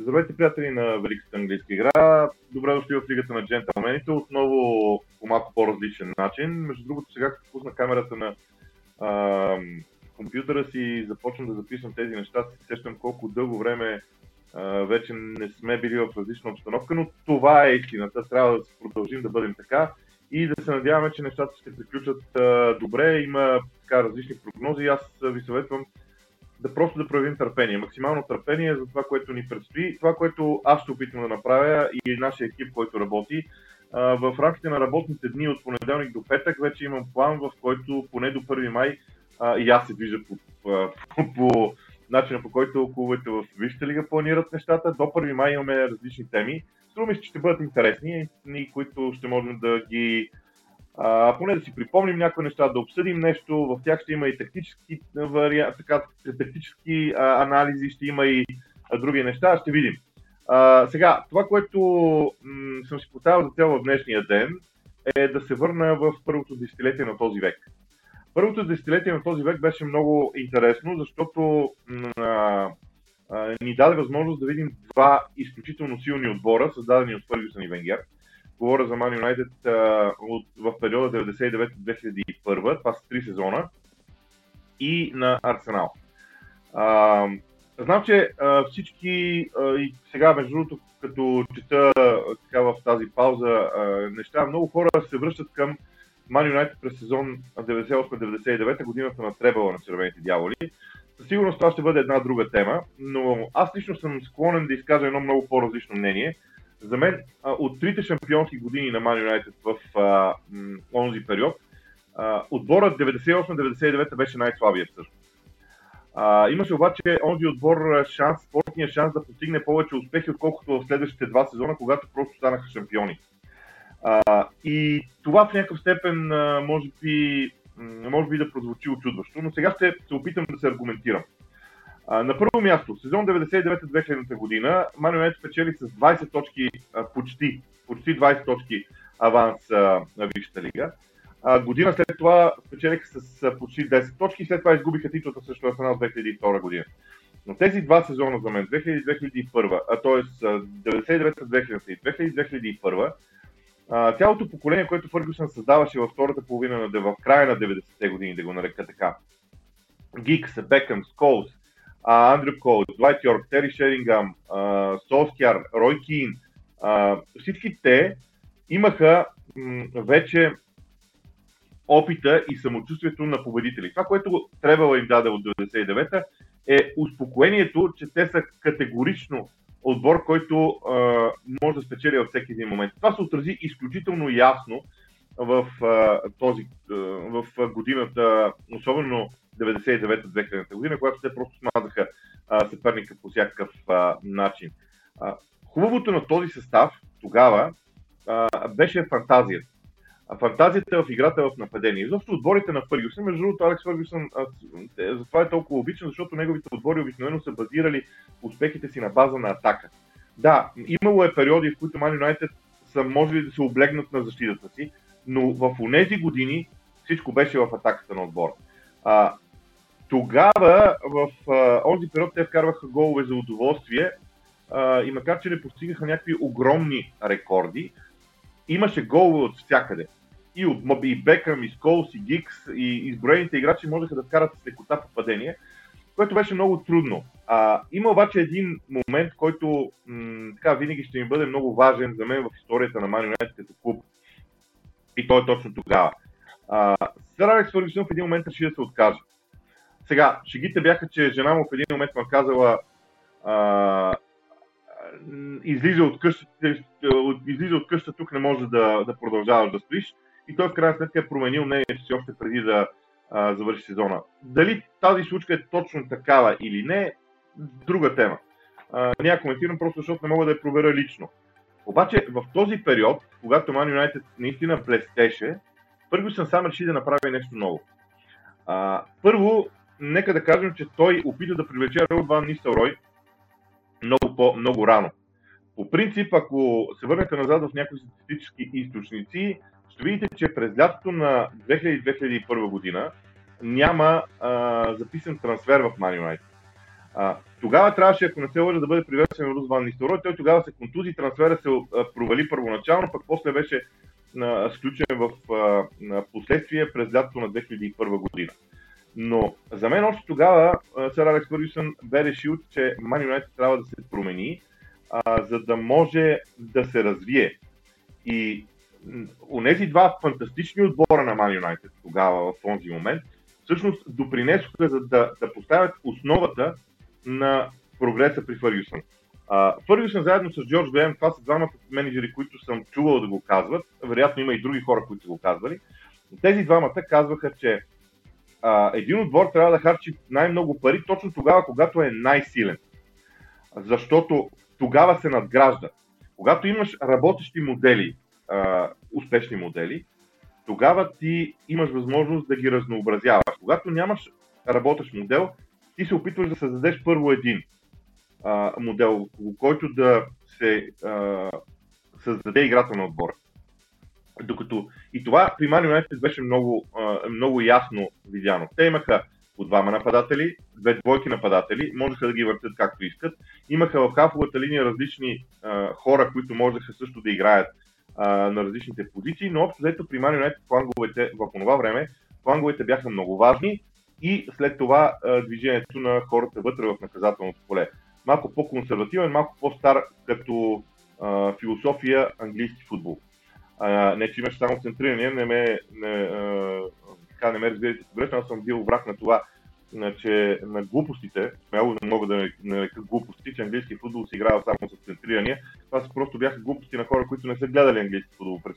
Здравейте, приятели на Великата английска игра. Добре дошли в Лигата на джентълмените. Отново по малко по-различен начин. Между другото, сега като пусна камерата на а, компютъра си и започвам да записвам тези неща, се сещам колко дълго време а, вече не сме били в различна обстановка, но това е истината. Трябва да продължим да бъдем така и да се надяваме, че нещата ще приключат а, добре. Има така различни прогнози. Аз ви съветвам да просто да проявим търпение, максимално търпение за това, което ни предстои. Това, което аз ще опитам да направя и нашия екип, който работи, в рамките на работните дни от понеделник до петък вече имам план, в който поне до 1 май и аз се движа по, по, по начина по който клубовете в Висшата лига планират нещата. До 1 май имаме различни теми. Струва че ще бъдат интересни и които ще можем да ги а, поне да си припомним някои неща, да обсъдим нещо, в тях ще има и тактически, вариа... така, тактически а, анализи, ще има и а, други неща, ще видим. А, сега, това, което м- съм си поставил за цел в днешния ден, е да се върна в първото десетилетие на този век. Първото десетилетие на този век беше много интересно, защото а, а, ни даде възможност да видим два изключително силни отбора, създадени от Фъргюсън и Венгер – Говоря за Man United в периода 99-2001, това са три сезона, и на Арсенал. А, знам, че а, всички, а, и сега между другото, като чета така в тази пауза а, неща, много хора се връщат към Man United през сезон 98-99 годината на Требала на Червените дяволи. Със сигурност това ще бъде една друга тема, но аз лично съм склонен да изкажа едно много по-различно мнение – за мен от трите шампионски години на Man United в а, м, онзи период, а, отборът 98-99 беше най-слабия всъщност. А, имаше обаче онзи отбор шанс, спортния шанс да постигне повече успехи, отколкото в следващите два сезона, когато просто станаха шампиони. А, и това в някакъв степен а, може би, може би да прозвучи очудващо, но сега ще се опитам да се аргументирам. На първо място, сезон 99-2000 година, Ман Юнайтед печели с 20 точки, почти, почти 20 точки аванс на Висшата лига. Година след това спечелиха с почти 10 точки след това изгубиха титлата срещу Арсенал 2002 година. Но тези два сезона за мен, 2000-2001, а т.е. 99-2000 и 2000-2001, цялото поколение, което Фъргюсън създаваше във втората половина на в края на 90-те години, да го нарека така. Гикс, Бекъм, Сколс, Андрю Кол, Двайт Йорк, Тери Шерингам, Солскяр, Рой Кин, всички те имаха вече опита и самочувствието на победители. Това, което Требала им даде от 99-та, е успокоението, че те са категорично отбор, който а, може да спечели във всеки един момент. Това се отрази изключително ясно в, а, този, а, в годината, особено 99-2000 година, когато те просто смазаха съперника по всякакъв а, начин. А, хубавото на този състав тогава а, беше фантазията. А фантазията в играта в нападение. Изобщо отборите на Фъргюсън, между другото, Алекс Фъргюсън, затова е толкова обичан, защото неговите отбори обикновено са базирали успехите си на база на атака. Да, имало е периоди, в които Man United са можели да се облегнат на защитата си, но в тези години всичко беше в атаката на отбора. Тогава, в а, онзи период, те вкарваха голове за удоволствие а, и макар, че не постигаха някакви огромни рекорди, имаше голове от всякъде. И от и Бекъм, и Сколс, и Гикс, и изброените играчи можеха да вкарат с лекота попадение, което беше много трудно. А, има обаче един момент, който м- така винаги ще ми бъде много важен за мен в историята на Man като клуб. И то е точно тогава. Сър Алекс Фъргюсън в един момент реши да се откаже. Сега, шегите бяха, че жена му в един момент му казала а, излиза от къщата, излиза от къщата, тук не може да, да продължаваш да стоиш. И той в крайна сметка е променил мнението си още преди да а, завърши сезона. Дали тази случка е точно такава или не, друга тема. А, няма коментирам просто защото не мога да я проверя лично. Обаче в този период, когато Man United наистина блестеше, първо съм сам реши да направи нещо ново. А, първо, нека да кажем, че той опита да привлече Рол Ван Нистелрой много, по, много рано. По принцип, ако се върнете назад в някои статистически източници, ще видите, че през лятото на 2000-2001 година няма а, записан трансфер в Man United. А, тогава трябваше, ако не се лъжа, да бъде привесен Рус Ван Нистелрой. Той тогава се контузи, трансфера се провали първоначално, пък после беше а, сключен в а, последствие през лятото на 2001 година. Но за мен още тогава сър Алекс Фъргюсън бе решил, че Man United трябва да се промени, а, за да може да се развие. И нези два фантастични отбора на Man United тогава, в този момент, всъщност допринесоха за да, да поставят основата на прогреса при Фъргюсън. Фъргюсън заедно с Джордж Грем, това са двамата менеджери, които съм чувал да го казват. Вероятно има и други хора, които го казвали. Тези двамата казваха, че а, един отбор трябва да харчи най-много пари точно тогава, когато е най-силен. Защото тогава се надгражда. Когато имаш работещи модели, а, успешни модели, тогава ти имаш възможност да ги разнообразяваш. Когато нямаш работещ модел, ти се опитваш да създадеш първо един а, модел, който да се а, създаде играта на отбора. Докато и това при Man United беше много, много ясно видяно. Те имаха по двама нападатели, две двойки нападатели, можеха да ги въртят както искат. Имаха в хафовата линия различни а, хора, които можеха също да играят а, на различните позиции, но общо взето при Man United фланговете в това време, фланговете бяха много важни и след това а, движението на хората вътре в наказателното поле. Малко по-консервативен, малко по-стар като а, философия английски футбол. А, не, че имаше само центриране, не ме, не, а, така не ме разбирайте погрешно, аз съм бил враг на това, на, че на глупостите, смело не мога да нарека глупости, че английски футбол се играва само с центрирания. Това са просто бяха глупости на хора, които не са гледали английски футбол през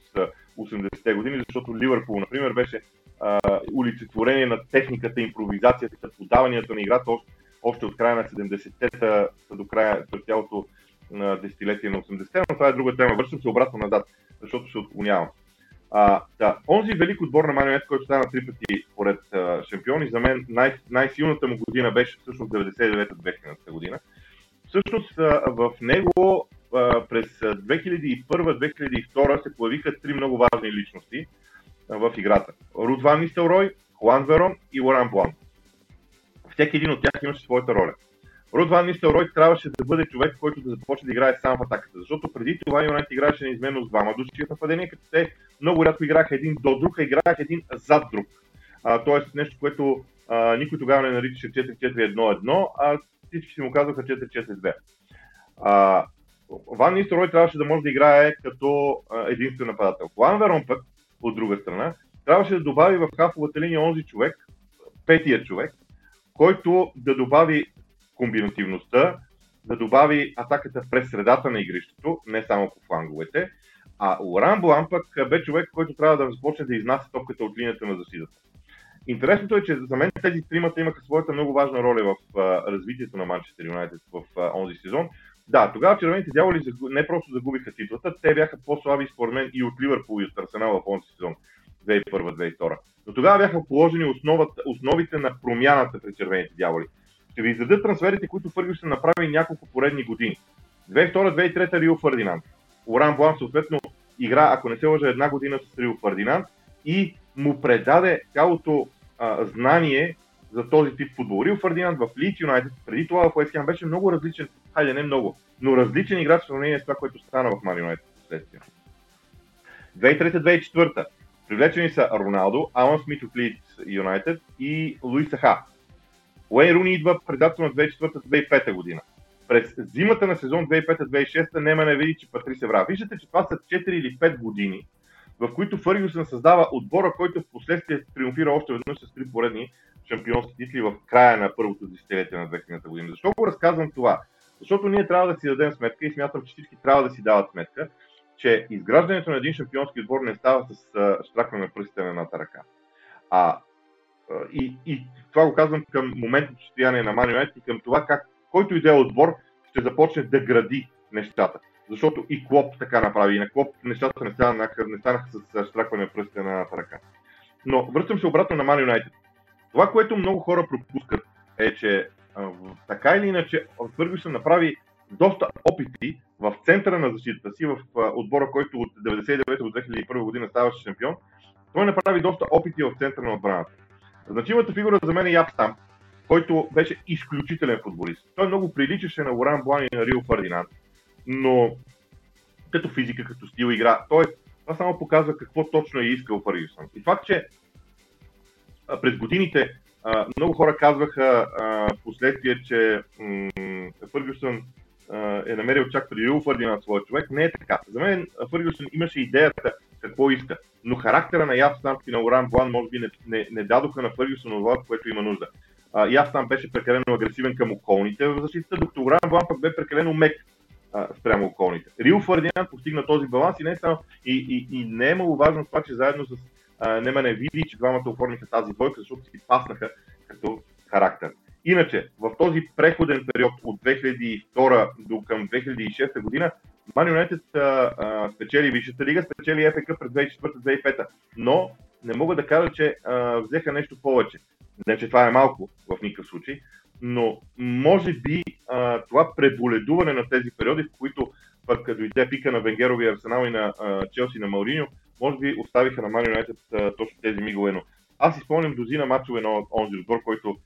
80-те години, защото Ливърпул, например, беше а, улицетворение на техниката, импровизацията, подаванията на играта още, още от края на 70-те до края, до цялото на десетилетие на 80-те, но това е друга тема. Връщам се обратно назад, защото се отклонявам. А, да, онзи велик отбор на Манионет, който стана три пъти поред а, шампиони, за мен най- най-силната му година беше всъщност 99-2000 година. Всъщност а, в него а, през 2001-2002 се появиха три много важни личности а, в играта. Руд Ван Нистелрой, Хуан Верон и Лоран Блан. Всеки един от тях имаше своята роля. Руд Ван Нистелрой трябваше да бъде човек, който да започне да играе сам в атаката. Защото преди това Юнайт играеше неизменно с двама души в нападение, като те много рядко играха един до друг, а играеха един зад друг. А, тоест нещо, което а, никой тогава не наричаше 4-4-1-1, а всички си му казваха 4-4-2. А, Ван Нистелрой трябваше да може да играе като единствен нападател. План Верон пък, от друга страна, трябваше да добави в хафовата линия онзи човек, петия човек, който да добави комбинативността, да добави атаката през средата на игрището, не само по фланговете. А Лоран Блан пък бе човек, който трябва да започне да изнася топката от линията на защитата. Интересното е, че за мен тези тримата имаха своята много важна роля в а, развитието на Манчестър Юнайтед в а, онзи сезон. Да, тогава червените дяволи не просто загубиха титлата, те бяха по-слаби според мен и от Ливърпул и от Арсенал в онзи сезон 2001-2002. Но тогава бяха положени основата, основите на промяната при червените дяволи. Ще ви издадат трансферите, които Фъргюсън направи няколко поредни години. 2002-2003 Рио Фердинанд. Оран Блан съответно игра, ако не се лъжа, една година с Рио Фердинанд и му предаде цялото а, знание за този тип футбол. Рио Фердинанд в Лидс Юнайтед, преди това в Уест беше много различен, хайде не много, но различен играч в сравнение с това, което стана в Ман Юнайтед последствие. 2003-2004 привлечени са Роналдо, Алан Смит от Лидс Юнайтед и Луис Саха. Уейн Руни идва предателно на 2004-2005 година. През зимата на сезон 2005-2006 Нема не види, че Патри се врага. Виждате, че това са 4 или 5 години, в които Фъргюсън създава отбора, който в последствие триумфира още веднъж с три поредни шампионски титли в края на първото десетилетие на 2000 година. Защо го разказвам това? Защото ние трябва да си дадем сметка и смятам, че всички трябва да си дават сметка, че изграждането на един шампионски отбор не става с штракване на пръстите на едната ръка. А и, и това го казвам към моментното състояние на Man и към това как който и да е отбор ще започне да гради нещата. Защото и Клоп така направи. И на Клоп нещата не станаха, не станаха с штракване пръстите на ръка. Но връщам се обратно на Man United. Това, което много хора пропускат е, че а, така или иначе Фъргюсън направи доста опити в центъра на защитата си, в а, отбора, който от 1999 до 2001 година ставаше шампион. Той направи доста опити в центъра на отбраната. Значимата фигура за мен е Яп Стамп, който беше изключителен футболист. Той много приличаше на Лоран Блан и на Рио Фардинанд, но като физика, като стил игра. Тоест, това само показва какво точно е искал Фъргюсън. И факт, че през годините много хора казваха последствие, че Фъргюсън е намерил чак преди Рио Фърдинанд своя човек. Не е така. За мен Фъргюсън имаше идеята какво иска, но характера на Яв и на Оран Блан може би не, не, не дадоха на Фъргюсън това, което има нужда. Стамп беше прекалено агресивен към околните в защитата, докато Оран Блан пък бе прекалено мек спрямо околните. Рио Фърдинанд постигна този баланс и не, само, и, и, и не е много важно това, че заедно с Немане види, че двамата оформиха тази двойка, защото си паснаха като характер. Иначе, в този преходен период от 2002 до към 2006 година, Ман Юнайтед спечели Висшата лига, спечели ФК през 2004-2005, но не мога да кажа, че а, взеха нещо повече. Не, че това е малко в никакъв случай, но може би а, това преболедуване на тези периоди, в които пък дойде пика на Венгерови Арсенал и на а, Челси на Мауриньо, може би оставиха на Ман Юнайтед точно тези мигове. Но аз изпълням дозина мачове на онзи отбор, който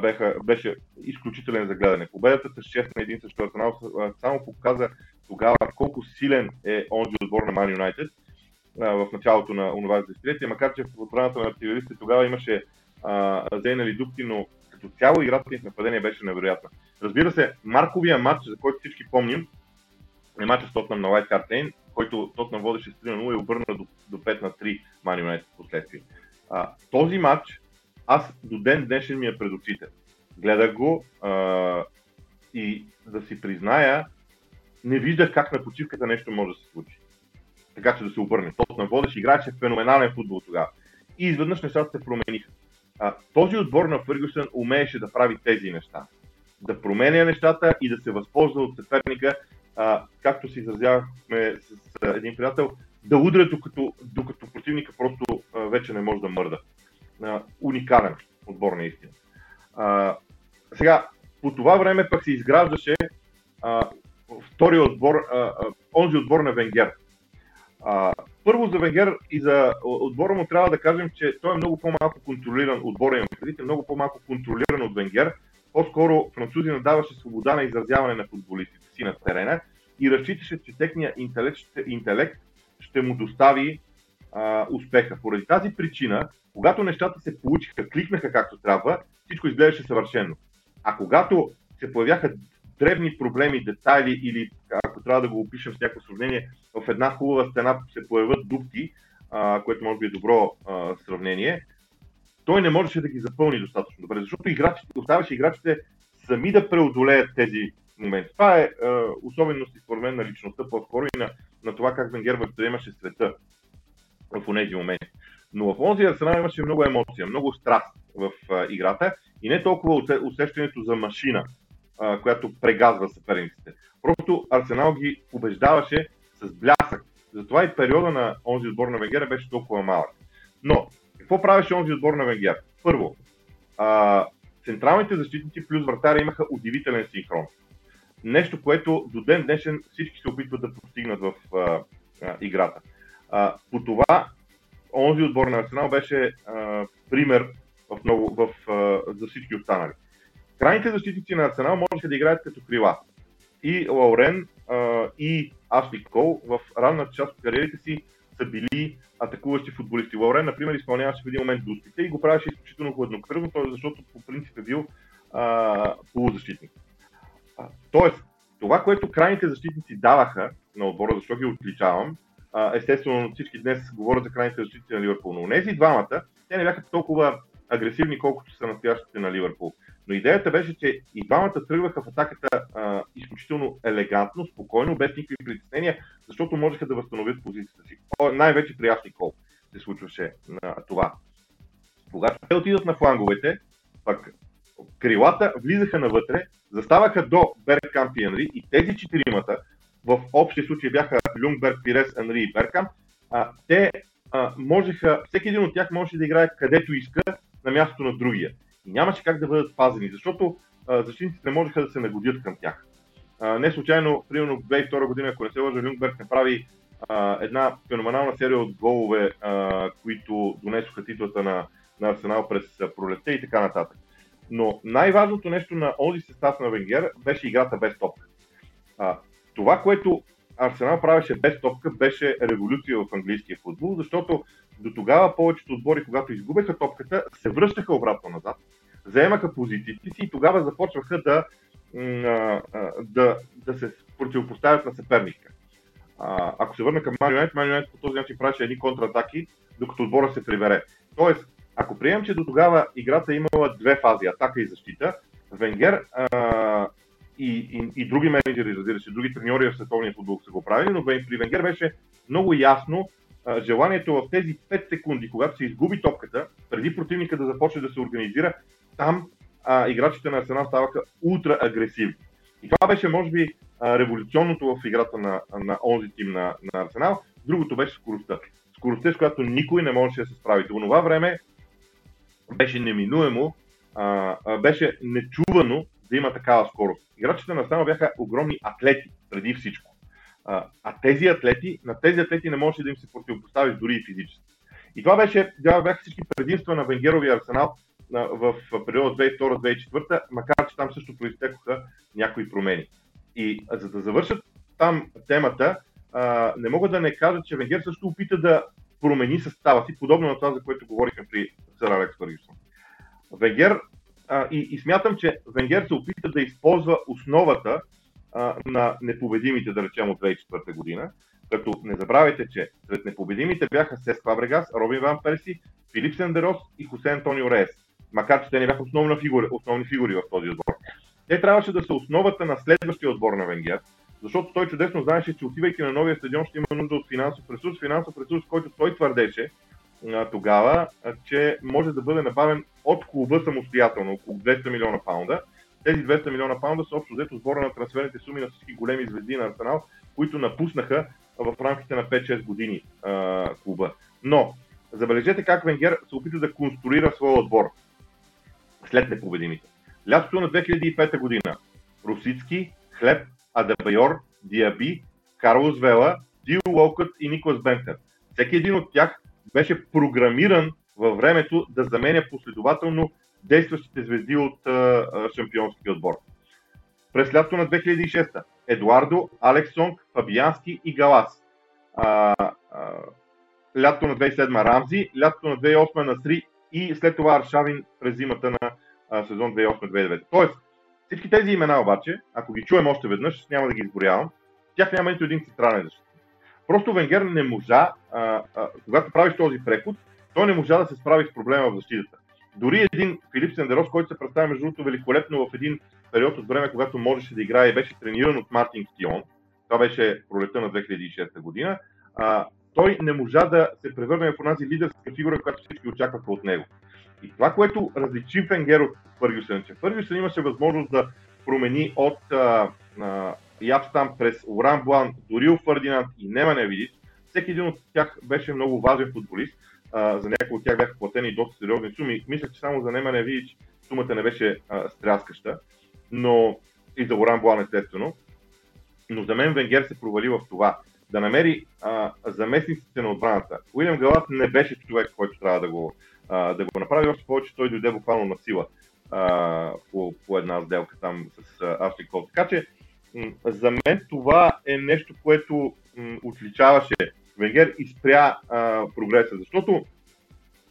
беха, беше изключителен за гледане. Победата с 6 на 1 срещу Арсенал само показа тогава колко силен е онзи отбор на Ман Юнайтед в началото на онова десетилетие, макар че в отбраната на артилеристите тогава имаше Зейнали Дупти, но като цяло играта им в нападение беше невероятна. Разбира се, Марковия матч, за който всички помним, е матчът с Тотнам на Лайт Картейн, който Тотнам водеше с 3 на 0 и обърна до, до 5 на 3 Ман Юнайтед в последствие. А, този матч аз до ден днешен ми е пред очите. Гледах го а, и да си призная, не виждах как на почивката нещо може да се случи. Така че да се обърне. на водещ играч е феноменален футбол тогава. И изведнъж нещата се промениха. А, този отбор на Фъргюсън умееше да прави тези неща. Да променя нещата и да се възползва от съперника, а, както се изразявахме с, с един приятел, да удря докато, докато противника просто а, вече не може да мърда а, уникален отбор наистина. А, сега, по това време пък се изграждаше а, втори отбор, а, онзи отбор на Венгер. Първо за Венгер и за отбора му трябва да кажем, че той е много по-малко контролиран, отбора им е много по-малко контролиран от Венгер. По-скоро французина даваше свобода на изразяване на футболистите си на терена и разчиташе, че техният интелект, интелект ще му достави а, успеха. Поради тази причина, когато нещата се получиха, кликнаха както трябва, всичко изглеждаше съвършено. А когато се появяха древни проблеми, детайли или, ако трябва да го опишем с някакво сравнение, в една хубава стена се появят дупки, а, което може би е добро а, сравнение, той не можеше да ги запълни достатъчно добре, защото играчите, оставаше играчите сами да преодолеят тези моменти. Това е а, особеност, според мен, на личността, по-скоро и на, на това как Венгер възприемаше света в тези моменти. Но в онзи Арсенал имаше много емоция, много страст в а, играта и не толкова усещането за машина, която прегазва съперниците. Просто Арсенал ги побеждаваше с блясък. Затова и периода на онзи отбор на Венгера беше толкова малък. Но, какво правеше онзи отбор на Венгер? Първо, а, централните защитници плюс вратаря имаха удивителен синхрон. Нещо, което до ден днешен всички се опитват да постигнат в а, а, играта. А, по това, онзи отбор на Арсенал беше а, пример в много, в, а, за всички останали. Крайните защитници на Арсенал можеха да играят като крила. И Лаурен а, и Ашли Кол в ранната част от кариерите си са били атакуващи футболисти. Лаурен, например, изпълняваше в един момент дуските и го правеше изключително хладнокръвно, защото по принцип е бил а, полузащитник. А, тоест, това, което крайните защитници даваха на отбора, защо ги отличавам, естествено всички днес говорят за крайните защитници на Ливърпул, но тези двамата, те не бяха толкова агресивни, колкото са настоящите на Ливърпул. Но идеята беше, че и двамата тръгваха в атаката а, изключително елегантно, спокойно, без никакви притеснения, защото можеха да възстановят позицията си. Най-вече при Ашли Кол се случваше на това. Когато те отидат на фланговете, пък крилата влизаха навътре, заставаха до Беркамп и Енри и тези четиримата, в общия случай бяха Люнгберг, Пирес, Анри и Беркам, а, те а, можеха, всеки един от тях можеше да играе където иска на мястото на другия. И нямаше как да бъдат пазени, защото защитниците не можеха да се нагодят към тях. Не случайно, примерно в 2002 година, ако не се лъжа, Люнгберг направи една феноменална серия от голове, които донесоха титлата на, на Арсенал през пролетта и така нататък. Но най-важното нещо на онзи състав на Венгер беше играта без топка. Това, което Арсенал правеше без топка, беше революция в английския футбол, защото до тогава повечето отбори, когато изгубеха топката, се връщаха обратно назад, заемаха позициите си и тогава започваха да, да, да се противопоставят на съперника. Ако се върна към Марионет, Марионет по този начин правеше едни контратаки, докато отбора се прибере. Тоест, ако приемем, че до тогава играта е имала две фази, атака и защита, Венгер а, и, и, и други менеджери, разбира се, други треньори в световния футбол са го правили, но при Венгер беше много ясно а, желанието в тези 5 секунди, когато се изгуби топката, преди противника да започне да се организира, там а, играчите на Арсенал ставаха ултра агресивни. И това беше, може би, революционното в играта на, на онзи тим на, на Арсенал. Другото беше скоростта. Скоростта, с която никой не можеше да се справи. В това време беше неминуемо, а, а, беше нечувано да има такава скорост. Играчите на Арсенал бяха огромни атлети, преди всичко. А, а тези атлети, на тези атлети не можеше да им се противопоставиш дори и физически. И това беше, това бяха всички предимства на Венгеровия Арсенал в периода 2002-2004, макар че там също проистекоха някои промени. И за да завършат там темата, а, не мога да не кажа, че Венгер също опита да промени състава си, подобно на това, за което говорихме при сър Алекс Фъргюсон. Венгер а, и, и смятам, че Венгер се опита да използва основата на непобедимите, да речем, от 2004 година, като не забравяйте, че сред непобедимите бяха Сес Фабрегас, Робин Ван Перси, Филип Сендерос и Хосе Антонио Реес. Макар, че те не бяха основна фигури, основни фигури в този отбор. Те трябваше да са основата на следващия отбор на Венгер, защото той чудесно знаеше, че отивайки на новия стадион ще има нужда от финансов ресурс, финансов ресурс, който той твърдеше а, тогава, а, че може да бъде набавен от клуба самостоятелно, около 200 милиона паунда. Тези 200 милиона паунда са общо взето сбора на трансферните суми на всички големи звезди на Арсенал, които напуснаха в рамките на 5-6 години а, клуба. Но, забележете как Венгер се опита да конструира своя отбор след непобедимите. Лятото на 2005 година Русицки, Хлеб, Адабайор, Диаби, Карлос Вела, Дил Локът и Николас Бенкър. Всеки един от тях беше програмиран във времето да заменя последователно действащите звезди от шампионския отбор. През лятото на 2006 Едуардо, Алексонг, Фабиански и Галас. А, а, лятото на 2007 Рамзи, лятото на 2008 Насри и след това Аршавин през зимата на а, сезон 2008-2009. Тоест, всички тези имена обаче, ако ги чуем още веднъж, няма да ги изборявам, тях няма нито един централен защитник. Просто Венгер не можа, а, а, когато правиш този преход, той не можа да се справи с проблема в защитата. Дори един Филип Сендерос, който се представя между другото великолепно в един период от време, когато можеше да играе и беше трениран от Мартин Стион, това беше пролета на 2006 година, а, той не можа да се превърне в онази лидерска фигура, която всички очакваха от него. И това, което различи Венгер от Фъргюсън, че Фъргюсън имаше възможност да промени от Ябстам през Оран Блан, Дорил Фърдинанд и Немане Видис. Всеки един от тях беше много важен футболист. За някои от тях бяха платени доста сериозни суми. Мисля, че само за Немане Видич сумата не беше а, стряскаща, но и за Оран Блан естествено. Но за мен Венгер се провали в това да намери а, заместниците на отбраната. Уилям Галат не беше човек, който трябва да го, а, да го направи, още повече той дойде буквално на сила а, по, по една сделка там с Ашли Кол. Така че м- за мен това е нещо, което м- отличаваше Венгер и спря а, прогреса, защото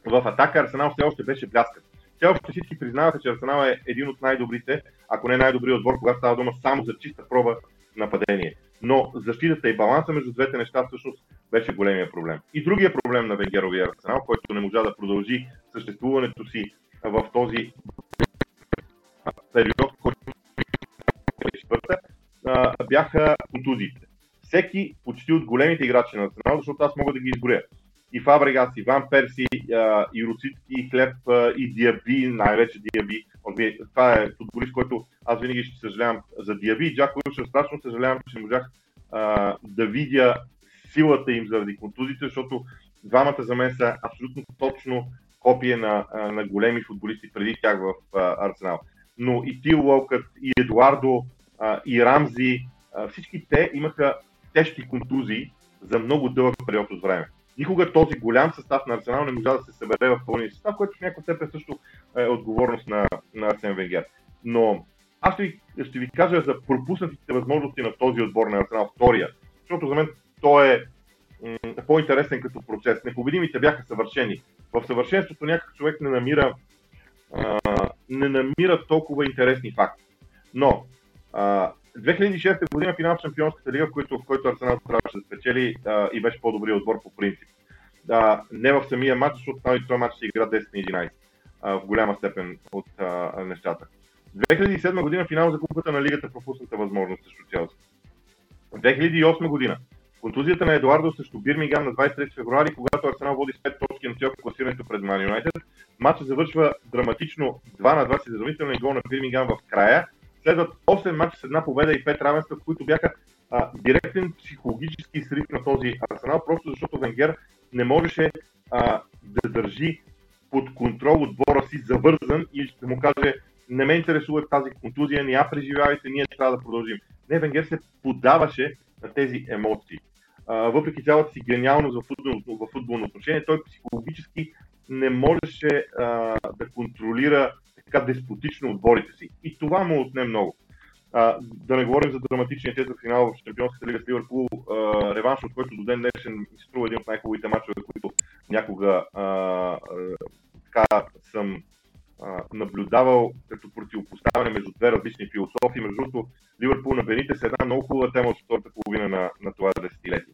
в атака Арсенал все още беше бляскат. Все още всички признаваха, че Арсенал е един от най-добрите, ако не най-добрият отбор, когато става дума само за чиста проба нападение. Но защитата и баланса между двете неща всъщност беше големия проблем. И другия проблем на Венгеровия арсенал, който не можа да продължи съществуването си в този период, който четвърта, бяха контузиите. Всеки почти от големите играчи на Арсенал, защото аз мога да ги изборя. И Фабрегас, и Ван Перси, и Руцитки, и Хлеб, и Диаби, най-вече Диаби. Това е футболист, който аз винаги ще съжалявам за Диаби и Джак Уилшън. Страшно съжалявам, че не можах да видя силата им заради контузите, защото двамата за мен са абсолютно точно копие на, на големи футболисти преди тях в Арсенал. Но и Тил Локът, и Едуардо, и Рамзи, всички те имаха тежки контузии за много дълъг период от време. Никога този голям състав на Арсенал не можа да се събере в пълния състав, което в някаква степен също е отговорност на, на Арсен Венгер. Но аз ще ви, ще ви кажа за пропуснатите възможности на този отбор на Арсенал, втория, защото за мен той е по-интересен като процес. Непобедимите бяха съвършени. В съвършенството някакъв човек не намира, а, не намира толкова интересни факти. Но а, 2006 година финал в Шампионската лига, в който, в който Арсенал трябваше да спечели а, и беше по-добрият отбор по принцип. А, не в самия матч, защото този матч се игра 10 на 11 а, в голяма степен от а, нещата. 2007 година финал за купата на лигата пропусната възможност срещу Челси. 2008 година контузията на Едуардо срещу Бирмингам на 23 февруари, когато Арсенал води с 5 точки на цяло класирането пред Ман Юнайтед. Матчът завършва драматично 2 на 2 с изравнителен гол на Бирмингам в края. Следват 8 мача с една победа и 5 равенства, които бяха а, директен психологически срив на този Арсенал, просто защото Венгер не можеше а, да държи под контрол отбора си завързан и ще му каже не ме интересува тази контузия, не я преживявайте, ние трябва да продължим. Не, Венгер се подаваше на тези емоции. А, въпреки цялата си гениалност в футболно, в футболно отношение, той психологически не можеше а, да контролира така деспотично отборите си. И това му отне много. А, да не говорим за драматичния четвърт финал в Шампионската лига с Ливърпул, реванш, от който до ден днешен ми се струва един от най-хубавите мачове, които някога а, а, така съм а, наблюдавал като противопоставяне между две различни философии. Между другото, Ливърпул на Бените е една много хубава тема от втората половина на, на това десетилетие.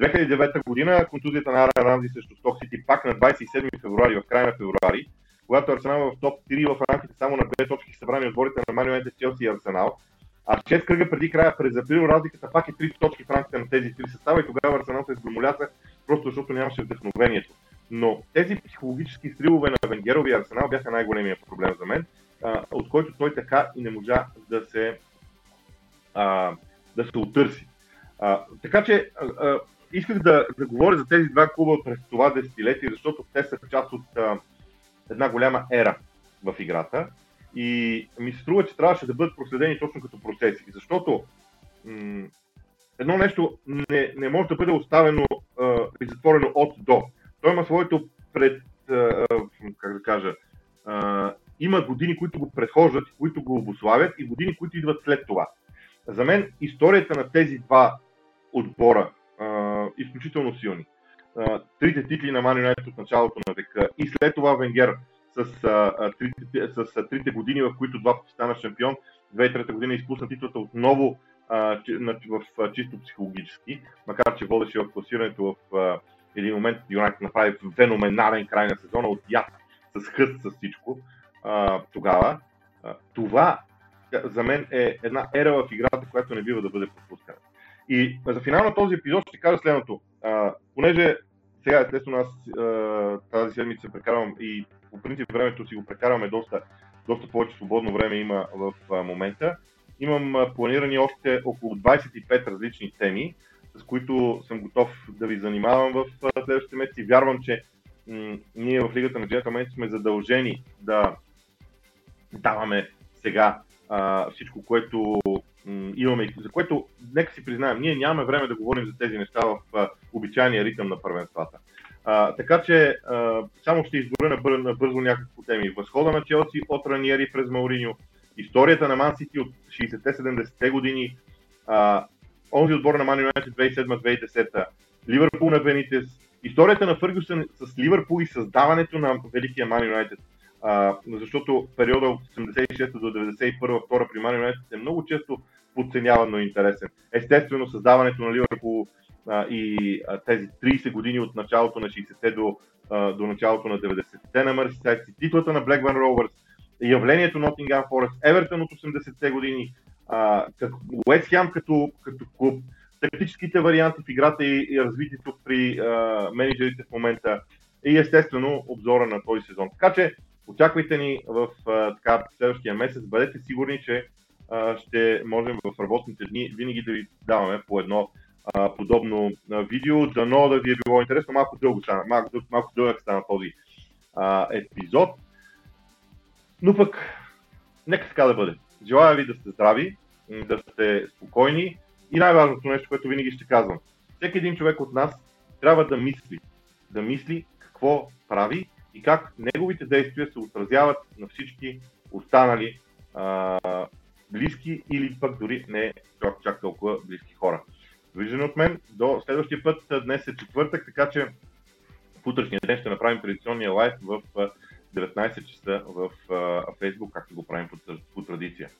2009 година контузията на Ара Рамзи срещу Сток Сити пак на 27 февруари, в края на февруари, когато Арсенал е в топ 3 в рамките само на две точки събрани отборите на Ман Юнайтед, Челси и Арсенал. А 6 кръга преди края през април разликата пак е 3 точки в рамките на тези три състава и тогава Арсенал се сгромоляса, просто защото нямаше вдъхновението. Но тези психологически сривове на Венгерови Арсенал бяха най-големия проблем за мен, а, от който той така и не можа да се, а, да се отърси. А, така че а, исках да, да говоря за тези два клуба през това десетилетие, защото те са част от а, една голяма ера в играта. И ми се струва, че трябваше да бъдат проследени точно като процеси. Защото м- едно нещо не, не може да бъде оставено и затворено от до. Той има своето пред, а, как да кажа, а, има години, които го предхождат, които го обославят и години, които идват след това. За мен историята на тези два отбора а, изключително силни. Трите титли на Ман Юнайтед от началото на века и след това Венгер с, а, трите, с а, трите години, в които два пъти стана шампион, 2003 година изпусна титлата отново а, в, в чисто психологически, макар че водеше в класирането в а, един момент Юнайтед направи феноменален край на сезона от яд, с хъст, с всичко а, тогава. А, това за мен е една ера в играта, която не бива да бъде пропускана. И за финал на този епизод ще кажа следното. А, понеже сега, естествено, аз тази седмица прекарвам и по принцип времето си го прекарваме доста, доста повече свободно време има в момента. Имам планирани още около 25 различни теми, с които съм готов да ви занимавам в а, следващите месеци. Вярвам, че ние в Лигата на джентълмените сме задължени да даваме сега а, всичко, което имаме, за което, нека си признаем, ние нямаме време да говорим за тези неща в обичайния ритъм на първенствата. А, така че а, само ще изборя набързо някакво теми. Възхода на Челси от Раниери през Мауриньо, историята на Ман Сити от 60-70-те години, а, онзи отбор на Ман Юнайтед 2007-2010, Ливърпул на Бенитес, историята на Фъргюсън с Ливърпул и създаването на Великия Ман Юнайтед. А, защото периода от 86 до 91 втора при Ман е много често подценяван, но интересен. Естествено, създаването на Ливърпул и а, тези 30 години от началото на 60-те до, а, до началото на 90-те на Мърсисайд, титлата на Blackburn Rovers, явлението на Nottingham Forest, Евертън от 80-те години, Уест Хем като, като клуб, тактическите варианти в играта и, и развитието при а, менеджерите в момента и естествено обзора на този сезон. Така че очаквайте ни в така, следващия месец. Бъдете сигурни, че ще можем в работните дни винаги да ви даваме по едно подобно а, видео. Дано да ви е било интересно. Малко дълго стана, малко, малко дълъг стана този епизод. Но пък, нека така да бъде. Желая ви да сте здрави, да сте спокойни и най-важното нещо, което винаги ще казвам. Всеки един човек от нас трябва да мисли да мисли какво прави и как неговите действия се отразяват на всички останали а, близки или пък дори не чак, чак толкова близки хора. Виждане от мен. До следващия път. Днес е четвъртък, така че в утрешния ден ще направим традиционния лайв в 19 часа в Facebook, както го правим по, по традиция.